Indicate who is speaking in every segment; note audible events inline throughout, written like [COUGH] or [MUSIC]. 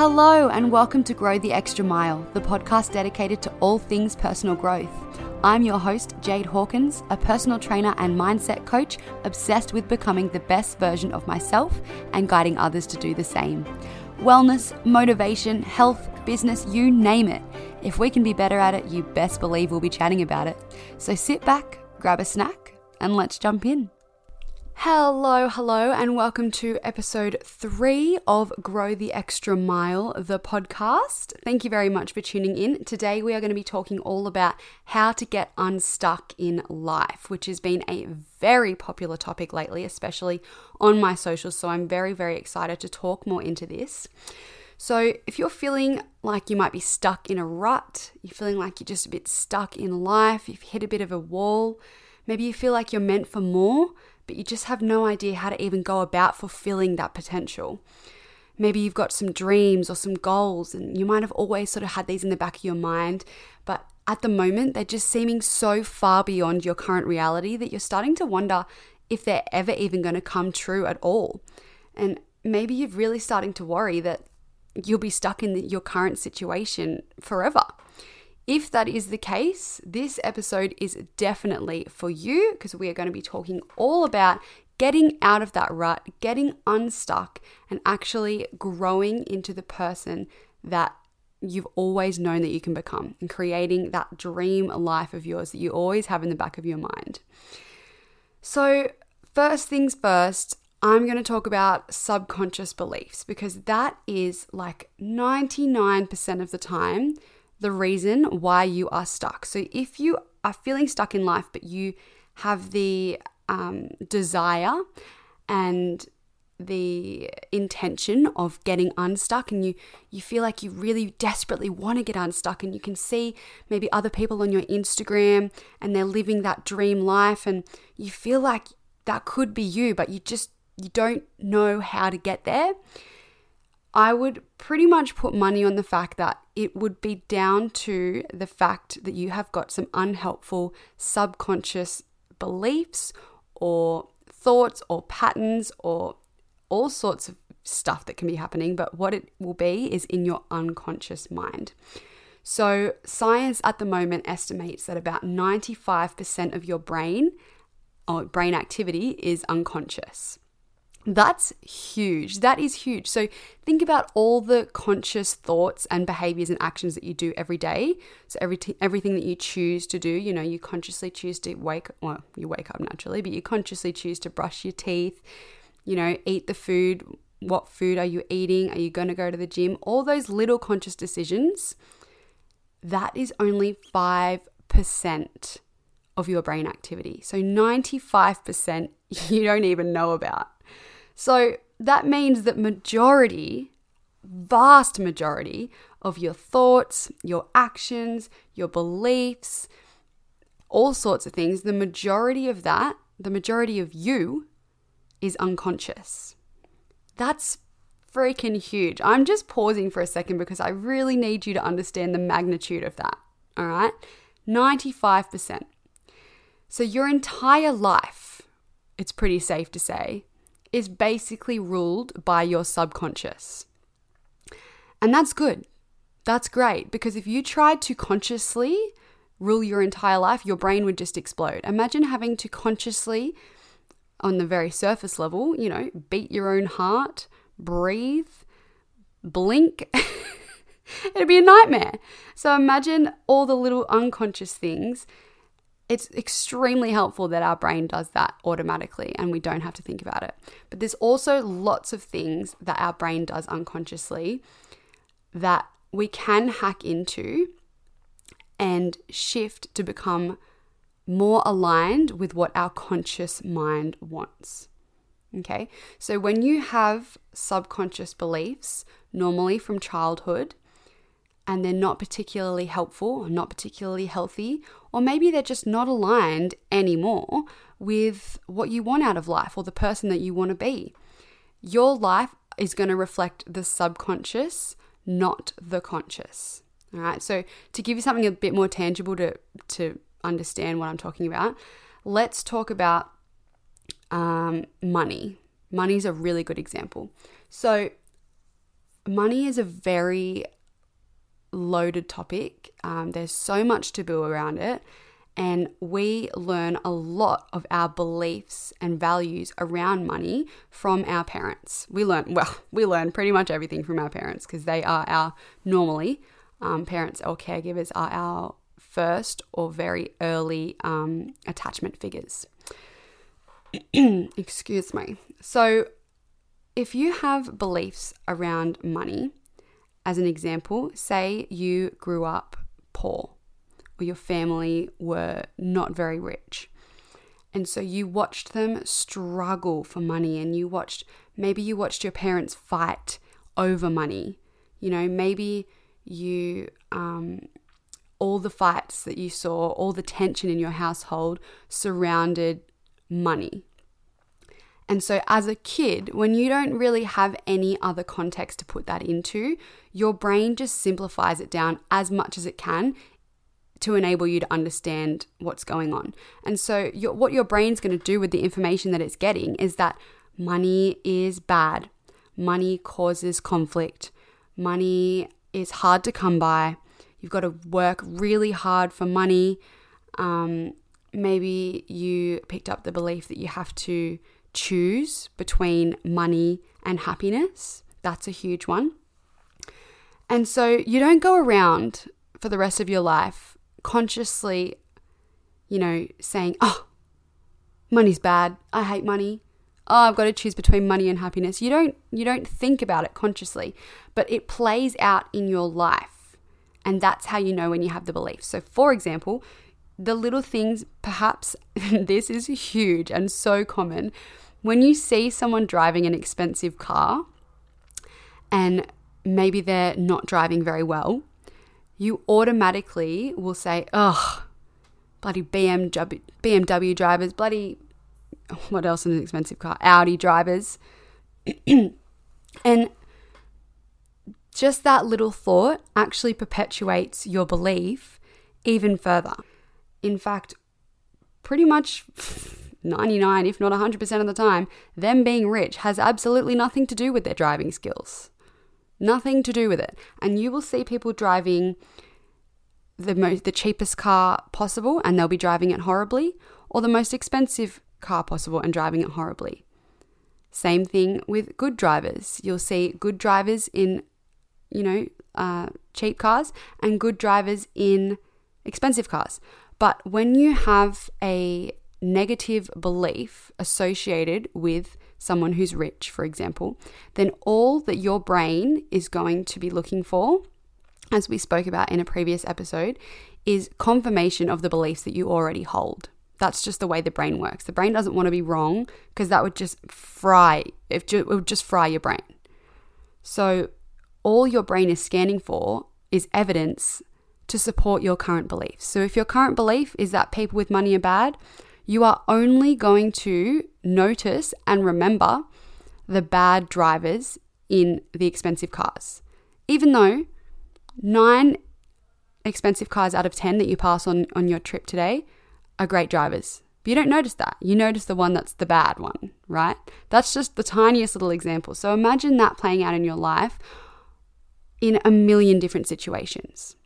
Speaker 1: Hello, and welcome to Grow the Extra Mile, the podcast dedicated to all things personal growth. I'm your host, Jade Hawkins, a personal trainer and mindset coach obsessed with becoming the best version of myself and guiding others to do the same. Wellness, motivation, health, business, you name it. If we can be better at it, you best believe we'll be chatting about it. So sit back, grab a snack, and let's jump in. Hello, hello, and welcome to episode three of Grow the Extra Mile, the podcast. Thank you very much for tuning in. Today, we are going to be talking all about how to get unstuck in life, which has been a very popular topic lately, especially on my socials. So, I'm very, very excited to talk more into this. So, if you're feeling like you might be stuck in a rut, you're feeling like you're just a bit stuck in life, you've hit a bit of a wall, maybe you feel like you're meant for more but you just have no idea how to even go about fulfilling that potential. Maybe you've got some dreams or some goals, and you might have always sort of had these in the back of your mind, but at the moment, they're just seeming so far beyond your current reality that you're starting to wonder if they're ever even going to come true at all. And maybe you're really starting to worry that you'll be stuck in your current situation forever. If that is the case, this episode is definitely for you because we are going to be talking all about getting out of that rut, getting unstuck, and actually growing into the person that you've always known that you can become and creating that dream life of yours that you always have in the back of your mind. So, first things first, I'm going to talk about subconscious beliefs because that is like 99% of the time the reason why you are stuck. So if you are feeling stuck in life, but you have the um, desire and the intention of getting unstuck and you you feel like you really desperately want to get unstuck and you can see maybe other people on your Instagram and they're living that dream life and you feel like that could be you but you just you don't know how to get there I would pretty much put money on the fact that it would be down to the fact that you have got some unhelpful subconscious beliefs or thoughts or patterns or all sorts of stuff that can be happening, but what it will be is in your unconscious mind. So, science at the moment estimates that about 95% of your brain or brain activity is unconscious. That's huge. That is huge. So think about all the conscious thoughts and behaviors and actions that you do every day. So every t- everything that you choose to do, you know, you consciously choose to wake well, you wake up naturally, but you consciously choose to brush your teeth, you know, eat the food, what food are you eating? Are you going to go to the gym? All those little conscious decisions, that is only 5% of your brain activity. So 95% [LAUGHS] you don't even know about. So that means that majority, vast majority of your thoughts, your actions, your beliefs, all sorts of things, the majority of that, the majority of you is unconscious. That's freaking huge. I'm just pausing for a second because I really need you to understand the magnitude of that. All right? 95%. So your entire life, it's pretty safe to say, is basically ruled by your subconscious. And that's good. That's great because if you tried to consciously rule your entire life, your brain would just explode. Imagine having to consciously, on the very surface level, you know, beat your own heart, breathe, blink. [LAUGHS] It'd be a nightmare. So imagine all the little unconscious things it's extremely helpful that our brain does that automatically and we don't have to think about it. But there's also lots of things that our brain does unconsciously that we can hack into and shift to become more aligned with what our conscious mind wants. Okay, so when you have subconscious beliefs, normally from childhood, and they're not particularly helpful or not particularly healthy, or maybe they're just not aligned anymore with what you want out of life or the person that you want to be. Your life is going to reflect the subconscious, not the conscious. All right. So to give you something a bit more tangible to to understand what I'm talking about, let's talk about um, money. Money is a really good example. So money is a very loaded topic. Um, there's so much taboo around it. And we learn a lot of our beliefs and values around money from our parents. We learn, [LAUGHS] well, we learn pretty much everything from our parents because they are our, normally, um, parents or caregivers are our first or very early um, attachment figures. [CLEARS THROAT] Excuse me. So, if you have beliefs around money, as an example, say you grew up poor or your family were not very rich. And so you watched them struggle for money and you watched, maybe you watched your parents fight over money. You know, maybe you, um, all the fights that you saw, all the tension in your household surrounded money. And so, as a kid, when you don't really have any other context to put that into, your brain just simplifies it down as much as it can to enable you to understand what's going on. And so, your, what your brain's going to do with the information that it's getting is that money is bad, money causes conflict, money is hard to come by. You've got to work really hard for money. Um, maybe you picked up the belief that you have to choose between money and happiness. That's a huge one. And so you don't go around for the rest of your life consciously, you know, saying, oh, money's bad. I hate money. Oh, I've got to choose between money and happiness. You don't you don't think about it consciously, but it plays out in your life. And that's how you know when you have the belief. So for example, the little things, perhaps [LAUGHS] this is huge and so common. When you see someone driving an expensive car and maybe they're not driving very well, you automatically will say, ugh, bloody BMW, BMW drivers, bloody, what else is an expensive car? Audi drivers. [CLEARS THROAT] and just that little thought actually perpetuates your belief even further. In fact, pretty much 99, if not 100% of the time, them being rich has absolutely nothing to do with their driving skills. Nothing to do with it. And you will see people driving the most the cheapest car possible and they'll be driving it horribly or the most expensive car possible and driving it horribly. Same thing with good drivers. You'll see good drivers in you know, uh, cheap cars and good drivers in expensive cars. But when you have a negative belief associated with someone who's rich, for example, then all that your brain is going to be looking for, as we spoke about in a previous episode, is confirmation of the beliefs that you already hold. That's just the way the brain works. The brain doesn't want to be wrong because that would just fry, it would just fry your brain. So all your brain is scanning for is evidence to support your current beliefs. So if your current belief is that people with money are bad, you are only going to notice and remember the bad drivers in the expensive cars. Even though nine expensive cars out of 10 that you pass on on your trip today are great drivers. But you don't notice that. You notice the one that's the bad one, right? That's just the tiniest little example. So imagine that playing out in your life in a million different situations.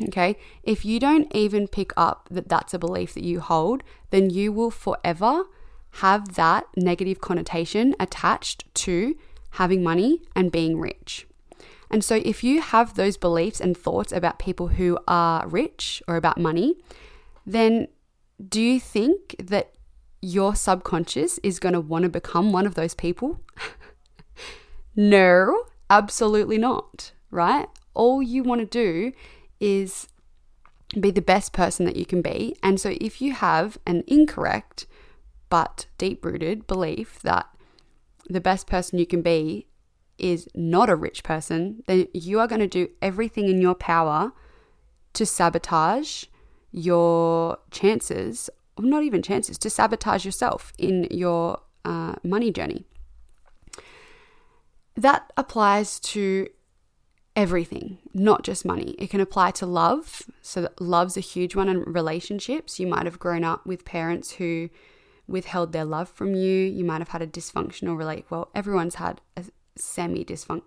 Speaker 1: Okay. If you don't even pick up that that's a belief that you hold, then you will forever have that negative connotation attached to having money and being rich. And so, if you have those beliefs and thoughts about people who are rich or about money, then do you think that your subconscious is going to want to become one of those people? [LAUGHS] no, absolutely not, right? All you want to do is be the best person that you can be. And so if you have an incorrect but deep rooted belief that the best person you can be is not a rich person, then you are going to do everything in your power to sabotage your chances, or not even chances, to sabotage yourself in your uh, money journey. That applies to everything, not just money. It can apply to love. So, love's a huge one in relationships. You might have grown up with parents who withheld their love from you. You might have had a dysfunctional relate. Well, everyone's had a semi dysfunction.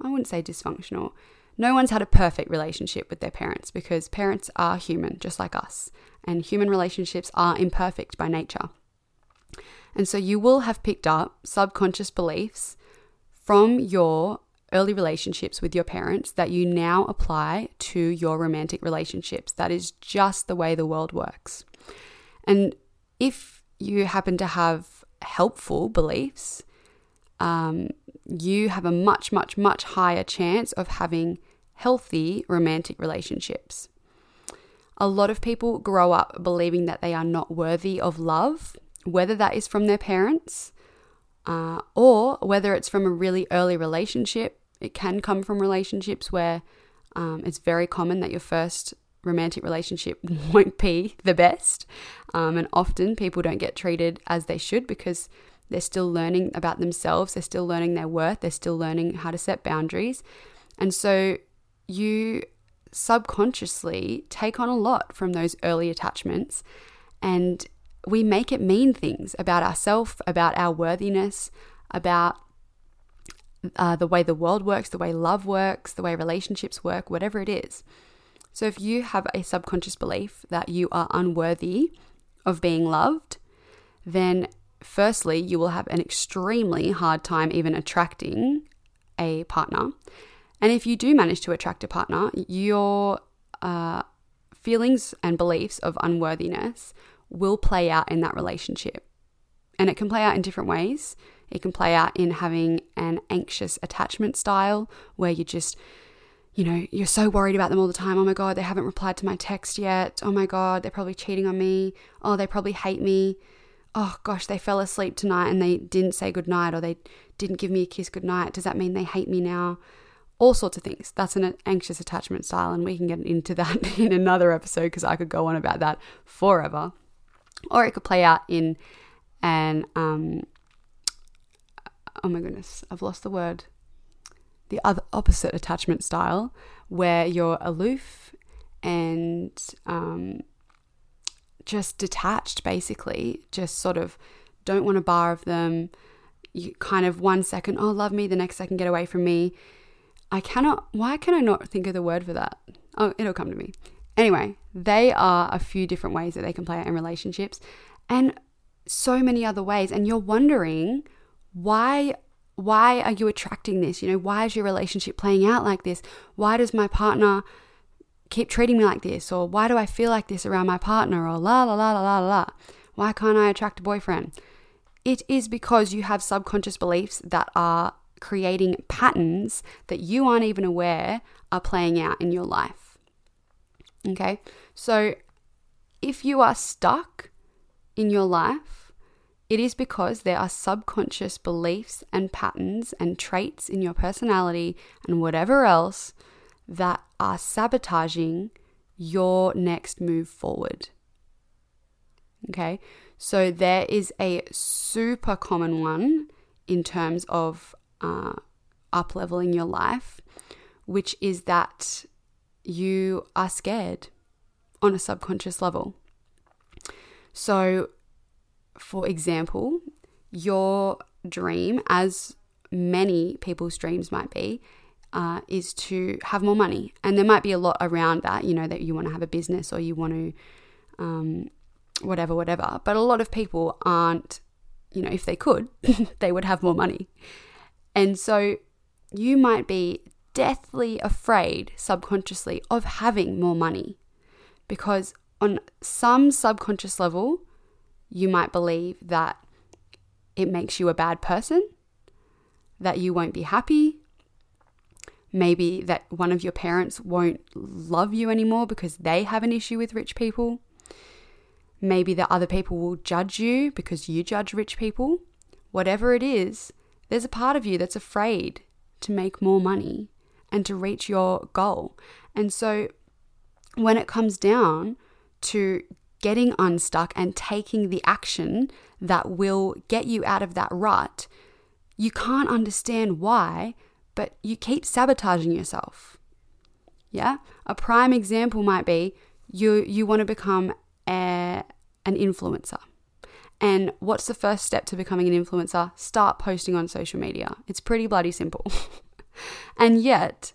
Speaker 1: I wouldn't say dysfunctional. No one's had a perfect relationship with their parents because parents are human, just like us, and human relationships are imperfect by nature. And so you will have picked up subconscious beliefs from your early relationships with your parents that you now apply to your romantic relationships. That is just the way the world works. And if you happen to have helpful beliefs, um, you have a much, much, much higher chance of having healthy romantic relationships. A lot of people grow up believing that they are not worthy of love, whether that is from their parents uh, or whether it's from a really early relationship. It can come from relationships where um, it's very common that your first romantic relationship [LAUGHS] won't be the best. Um, and often people don't get treated as they should because they're still learning about themselves, they're still learning their worth, they're still learning how to set boundaries. And so you subconsciously take on a lot from those early attachments and we make it mean things about ourselves, about our worthiness, about uh, the way the world works, the way love works, the way relationships work, whatever it is. So if you have a subconscious belief that you are unworthy of being loved, then firstly, you will have an extremely hard time even attracting a partner. And if you do manage to attract a partner, your uh, feelings and beliefs of unworthiness will play out in that relationship. And it can play out in different ways. It can play out in having an anxious attachment style where you just, you know, you're so worried about them all the time. Oh my God, they haven't replied to my text yet. Oh my God, they're probably cheating on me. Oh, they probably hate me. Oh gosh, they fell asleep tonight and they didn't say goodnight or they didn't give me a kiss goodnight. Does that mean they hate me now? all sorts of things. That's an anxious attachment style, and we can get into that [LAUGHS] in another episode because I could go on about that forever. Or it could play out in an, um, oh my goodness, I've lost the word. The other opposite attachment style, where you're aloof and um, just detached, basically, just sort of don't want a bar of them. You kind of one second, oh, love me, the next second, get away from me I cannot, why can I not think of the word for that? Oh, it'll come to me. Anyway, they are a few different ways that they can play out in relationships and so many other ways. And you're wondering why why are you attracting this? You know, why is your relationship playing out like this? Why does my partner keep treating me like this? Or why do I feel like this around my partner? Or la la la la la la. Why can't I attract a boyfriend? It is because you have subconscious beliefs that are creating patterns that you aren't even aware are playing out in your life. Okay, so if you are stuck in your life, it is because there are subconscious beliefs and patterns and traits in your personality and whatever else that are sabotaging your next move forward. Okay, so there is a super common one in terms of uh, up leveling your life, which is that you are scared on a subconscious level. So, for example, your dream, as many people's dreams might be, uh, is to have more money. And there might be a lot around that, you know, that you want to have a business or you want to, um, whatever, whatever. But a lot of people aren't, you know, if they could, [LAUGHS] they would have more money. And so you might be deathly afraid subconsciously of having more money because on some subconscious level, you might believe that it makes you a bad person, that you won't be happy, maybe that one of your parents won't love you anymore because they have an issue with rich people. Maybe that other people will judge you because you judge rich people. Whatever it is, there's a part of you that's afraid to make more money and to reach your goal. And so when it comes down to getting unstuck and taking the action that will get you out of that rut, you can't understand why, but you keep sabotaging yourself. Yeah? A prime example might be you you want to become a, an influencer. And what's the first step to becoming an influencer? Start posting on social media. It's pretty bloody simple. [LAUGHS] and yet,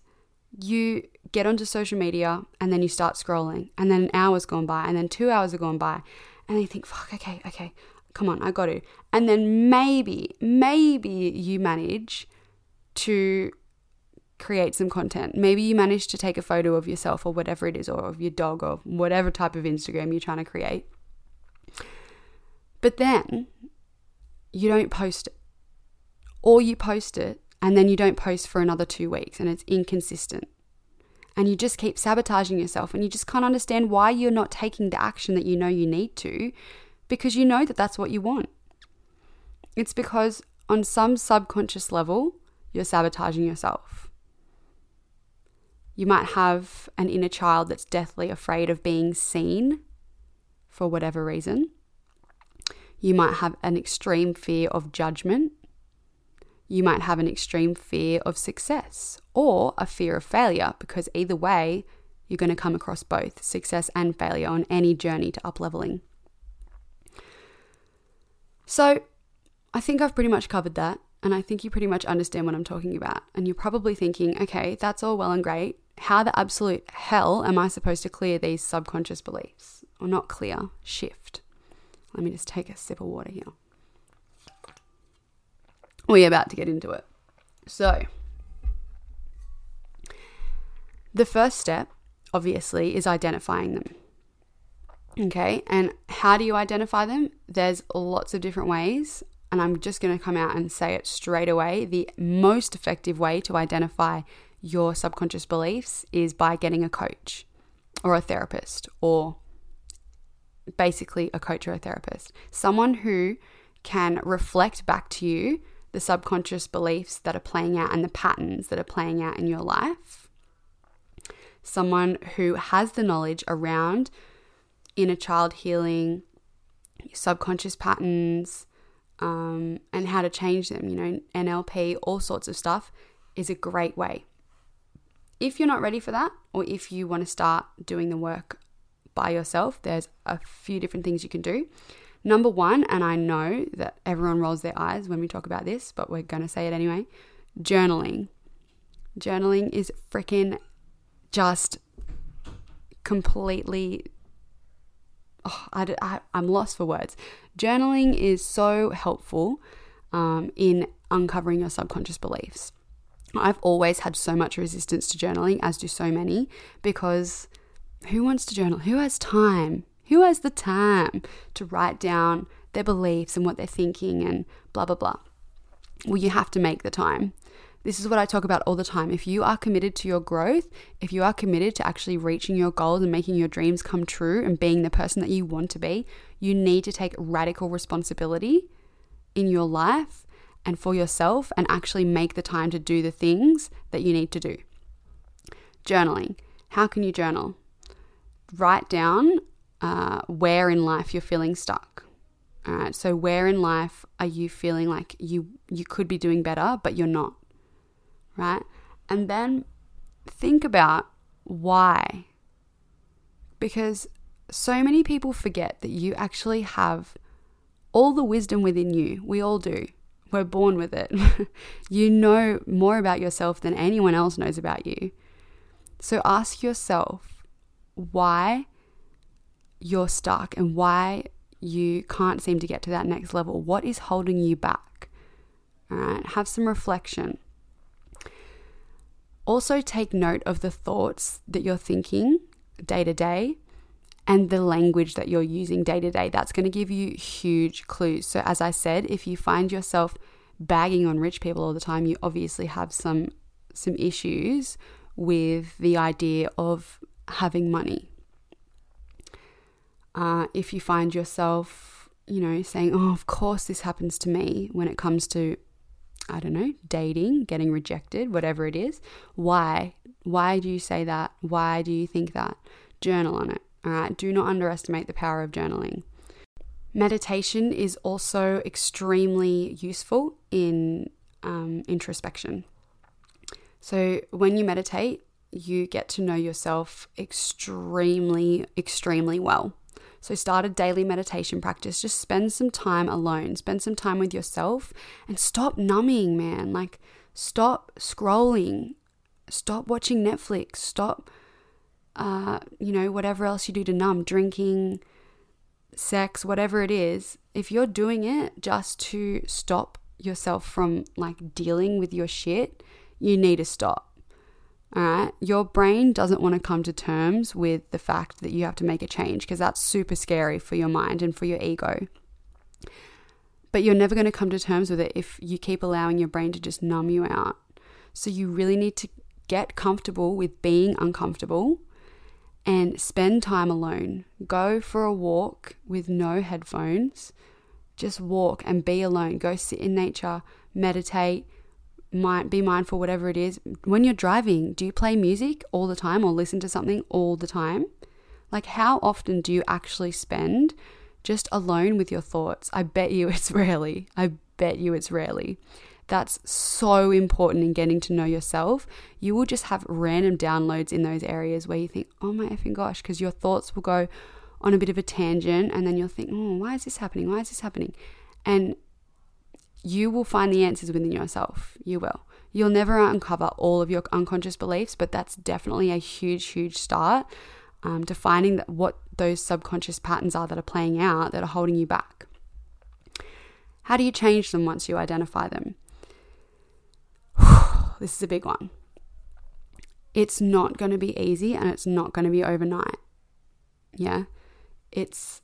Speaker 1: you get onto social media and then you start scrolling, and then an hour's gone by, and then two hours have gone by, and then you think, fuck, okay, okay, come on, I got to. And then maybe, maybe you manage to create some content. Maybe you manage to take a photo of yourself or whatever it is, or of your dog, or whatever type of Instagram you're trying to create. But then you don't post it, or you post it and then you don't post for another two weeks and it's inconsistent. And you just keep sabotaging yourself and you just can't understand why you're not taking the action that you know you need to because you know that that's what you want. It's because on some subconscious level, you're sabotaging yourself. You might have an inner child that's deathly afraid of being seen for whatever reason. You might have an extreme fear of judgment. You might have an extreme fear of success or a fear of failure because either way, you're going to come across both success and failure on any journey to upleveling. So, I think I've pretty much covered that. And I think you pretty much understand what I'm talking about. And you're probably thinking, okay, that's all well and great. How the absolute hell am I supposed to clear these subconscious beliefs? Or not clear, shift. Let me just take a sip of water here. We're about to get into it. So, the first step, obviously, is identifying them. Okay, and how do you identify them? There's lots of different ways and I'm just going to come out and say it straight away. The most effective way to identify your subconscious beliefs is by getting a coach or a therapist, or basically a coach or a therapist. Someone who can reflect back to you the subconscious beliefs that are playing out and the patterns that are playing out in your life. Someone who has the knowledge around inner child healing, subconscious patterns, um, and how to change them, you know, NLP, all sorts of stuff is a great way. If you're not ready for that, or if you want to start doing the work by yourself, there's a few different things you can do. Number one, and I know that everyone rolls their eyes when we talk about this, but we're going to say it anyway journaling. Journaling is freaking just completely oh, I, I, I'm lost for words. Journaling is so helpful um, in uncovering your subconscious beliefs. I've always had so much resistance to journaling, as do so many, because who wants to journal? Who has time? Who has the time to write down their beliefs and what they're thinking and blah, blah, blah? Well, you have to make the time. This is what I talk about all the time. If you are committed to your growth, if you are committed to actually reaching your goals and making your dreams come true and being the person that you want to be, you need to take radical responsibility in your life and for yourself and actually make the time to do the things that you need to do. Journaling. How can you journal? Write down uh, where in life you're feeling stuck. All right. So where in life are you feeling like you you could be doing better, but you're not? right? And then think about why. Because so many people forget that you actually have all the wisdom within you. We all do. We're born with it. [LAUGHS] you know more about yourself than anyone else knows about you. So ask yourself why you're stuck and why you can't seem to get to that next level. What is holding you back? All right, have some reflection. Also, take note of the thoughts that you're thinking day to day and the language that you're using day to day. That's going to give you huge clues. So, as I said, if you find yourself bagging on rich people all the time, you obviously have some some issues with the idea of having money. Uh, if you find yourself, you know, saying, "Oh, of course this happens to me," when it comes to I don't know, dating, getting rejected, whatever it is. Why? Why do you say that? Why do you think that? Journal on it. All right. Do not underestimate the power of journaling. Meditation is also extremely useful in um, introspection. So, when you meditate, you get to know yourself extremely, extremely well. So start a daily meditation practice. Just spend some time alone, spend some time with yourself and stop numbing, man. Like, Stop scrolling. Stop watching Netflix. Stop, uh, you know, whatever else you do to numb, drinking, sex, whatever it is. If you're doing it just to stop yourself from like dealing with your shit, you need to stop. All right. Your brain doesn't want to come to terms with the fact that you have to make a change because that's super scary for your mind and for your ego. But you're never going to come to terms with it if you keep allowing your brain to just numb you out. So you really need to get comfortable with being uncomfortable and spend time alone. Go for a walk with no headphones. Just walk and be alone. Go sit in nature, meditate, might be mindful whatever it is. When you're driving do you play music all the time or listen to something all the time? Like how often do you actually spend just alone with your thoughts? I bet you [LAUGHS] it's rarely. I bet you it's rarely. That's so important in getting to know yourself. You will just have random downloads in those areas where you think oh my effing gosh because your thoughts will go on a bit of a tangent and then you'll think oh why is this happening? Why is this happening? And you will find the answers within yourself. You will. You'll never uncover all of your unconscious beliefs, but that's definitely a huge, huge start um, to finding that what those subconscious patterns are that are playing out that are holding you back. How do you change them once you identify them? [SIGHS] this is a big one. It's not going to be easy and it's not going to be overnight. Yeah. It's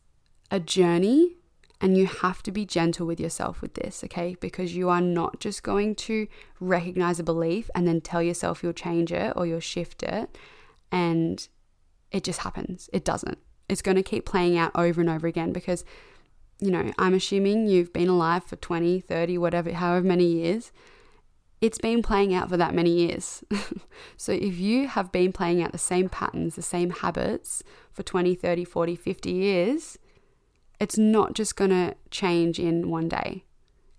Speaker 1: a journey and you have to be gentle with yourself with this, okay? Because you are not just going to recognize a belief and then tell yourself you'll change it or you'll shift it and it just happens. It doesn't. It's going to keep playing out over and over again because, you know, I'm assuming you've been alive for 20, 30, whatever, however many years. It's been playing out for that many years. [LAUGHS] so if you have been playing out the same patterns, the same habits for 20, 30, 40, 50 years, it's not just going to change in one day.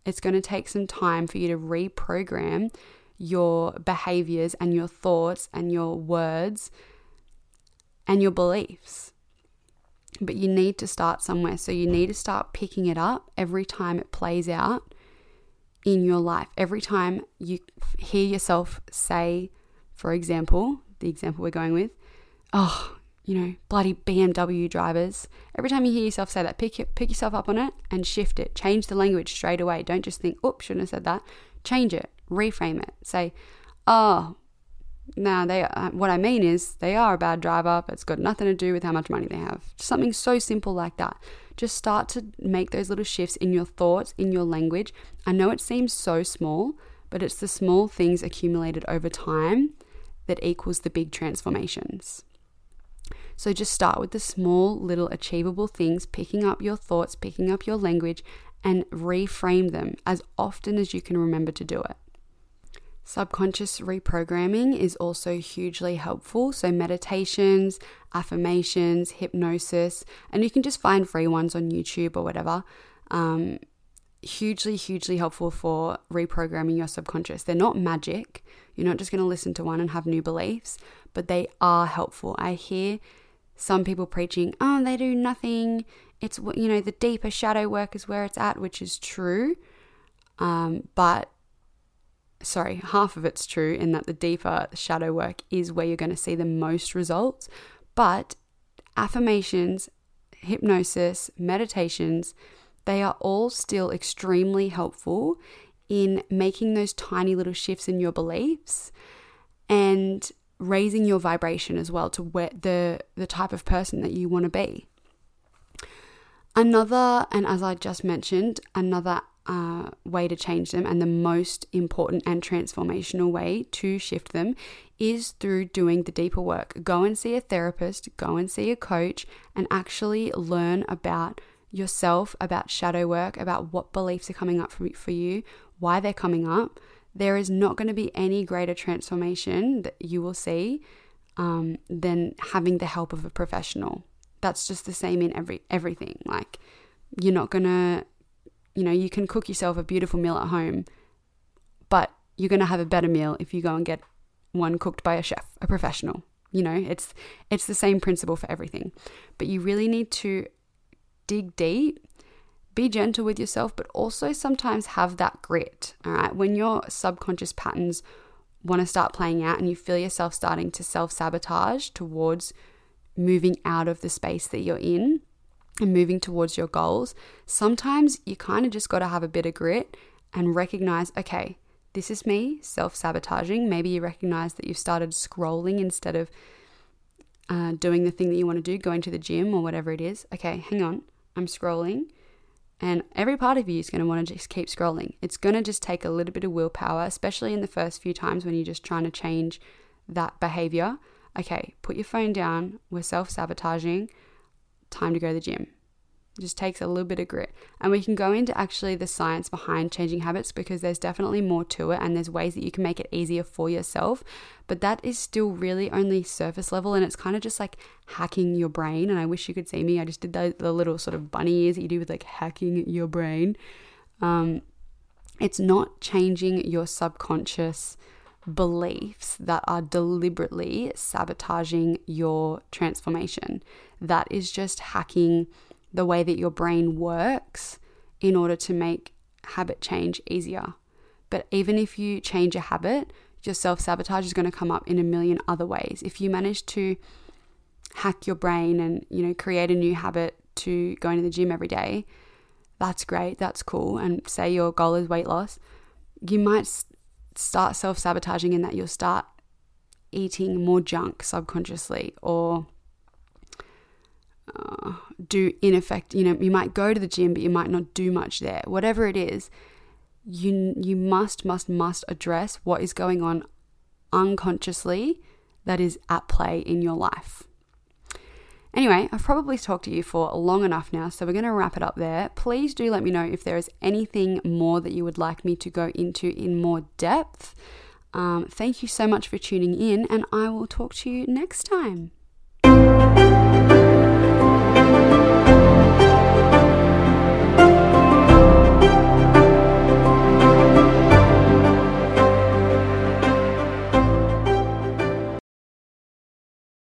Speaker 1: It's going to take some time for you to reprogram your behaviors and your thoughts and your words and your beliefs. But you need to start somewhere. So you need to start picking it up every time it plays out in your life. Every time you hear yourself say, for example, the example we're going with, oh, you know, bloody BMW drivers. Every time you hear yourself say that, pick, pick yourself up on it and shift it. Change the language straight away. Don't just think, oops, shouldn't have said that. Change it, reframe it. Say, oh, now they uh, what I mean is they are a bad driver, but it's got nothing to do with how much money they have. Something so simple like that. Just start to make those little shifts in your thoughts, in your language. I know it seems so small, but it's the small things accumulated over time that equals the big transformations. So just start with the small, little, achievable things, picking up your thoughts, picking up your language, and reframe them as often as you can remember to do it. Subconscious reprogramming is also hugely helpful. So, meditations, affirmations, hypnosis, and you can just find free ones on YouTube or whatever. Um, hugely, hugely helpful for reprogramming your subconscious. They're not magic. You're not just going to listen to one and have new beliefs, but they are helpful. I hear some people preaching, oh, they do nothing. It's, you know, the deeper shadow work is where it's at, which is true. Um, but, sorry, half of it's true in that the deeper shadow work is where you're going to see the most results. But affirmations, hypnosis, meditations, they are all still extremely helpful in making those tiny little shifts in your beliefs and raising your vibration as well to where the the type of person that you want to be. Another, and as I just mentioned, another uh, way to change them, and the most important and transformational way to shift them is through doing the deeper work. Go and see a therapist, go and see a coach, and actually learn about yourself, about shadow work, about what beliefs are coming up for, for you, why they're coming up, there is not going to be any greater transformation that you will see um, than having the help of a professional. That's just the same in every everything. Like you're not gonna, you know, you can cook yourself a beautiful meal at home, but you're gonna have a better meal if you go and get one cooked by a chef, a professional. You know, it's it's the same principle for everything. But you really need to dig deep be gentle with yourself, but also sometimes have that grit. All right. When your subconscious patterns want to start playing out and you feel yourself starting to self sabotage towards moving out of the space that you're in and moving towards your goals, sometimes you kind of just got to have a bit of grit and recognize okay, this is me self sabotaging. Maybe you recognize that you've started scrolling instead of uh, doing the thing that you want to do, going to the gym or whatever it is. Okay, hang on, I'm scrolling. And every part of you is going to want to just keep scrolling. It's going to just take a little bit of willpower, especially in the first few times when you're just trying to change that behavior. Okay, put your phone down. We're self sabotaging. Time to go to the gym. It just takes a little bit of grit. And we can go into actually the science behind changing habits because there's definitely more to it and there's ways that you can make it easier for yourself. But that is still really only surface level and it's kind of just like hacking your brain. And I wish you could see me. I just did the, the little sort of bunny ears that you do with like hacking your brain. Um, it's not changing your subconscious beliefs that are deliberately sabotaging your transformation. That is just hacking the way that your brain works in order to make habit change easier. But even if you change a habit, your self sabotage is going to come up in a million other ways. If you manage to hack your brain and you know create a new habit to going to the gym every day, that's great, that's cool. And say your goal is weight loss, you might start self sabotaging in that you'll start eating more junk subconsciously or do ineffect you know you might go to the gym but you might not do much there whatever it is you you must must must address what is going on unconsciously that is at play in your life Anyway, I've probably talked to you for long enough now, so we're going to wrap it up there. Please do let me know if there is anything more that you would like me to go into in more depth. Um, thank you so much for tuning in, and I will talk to you next time. Thank you.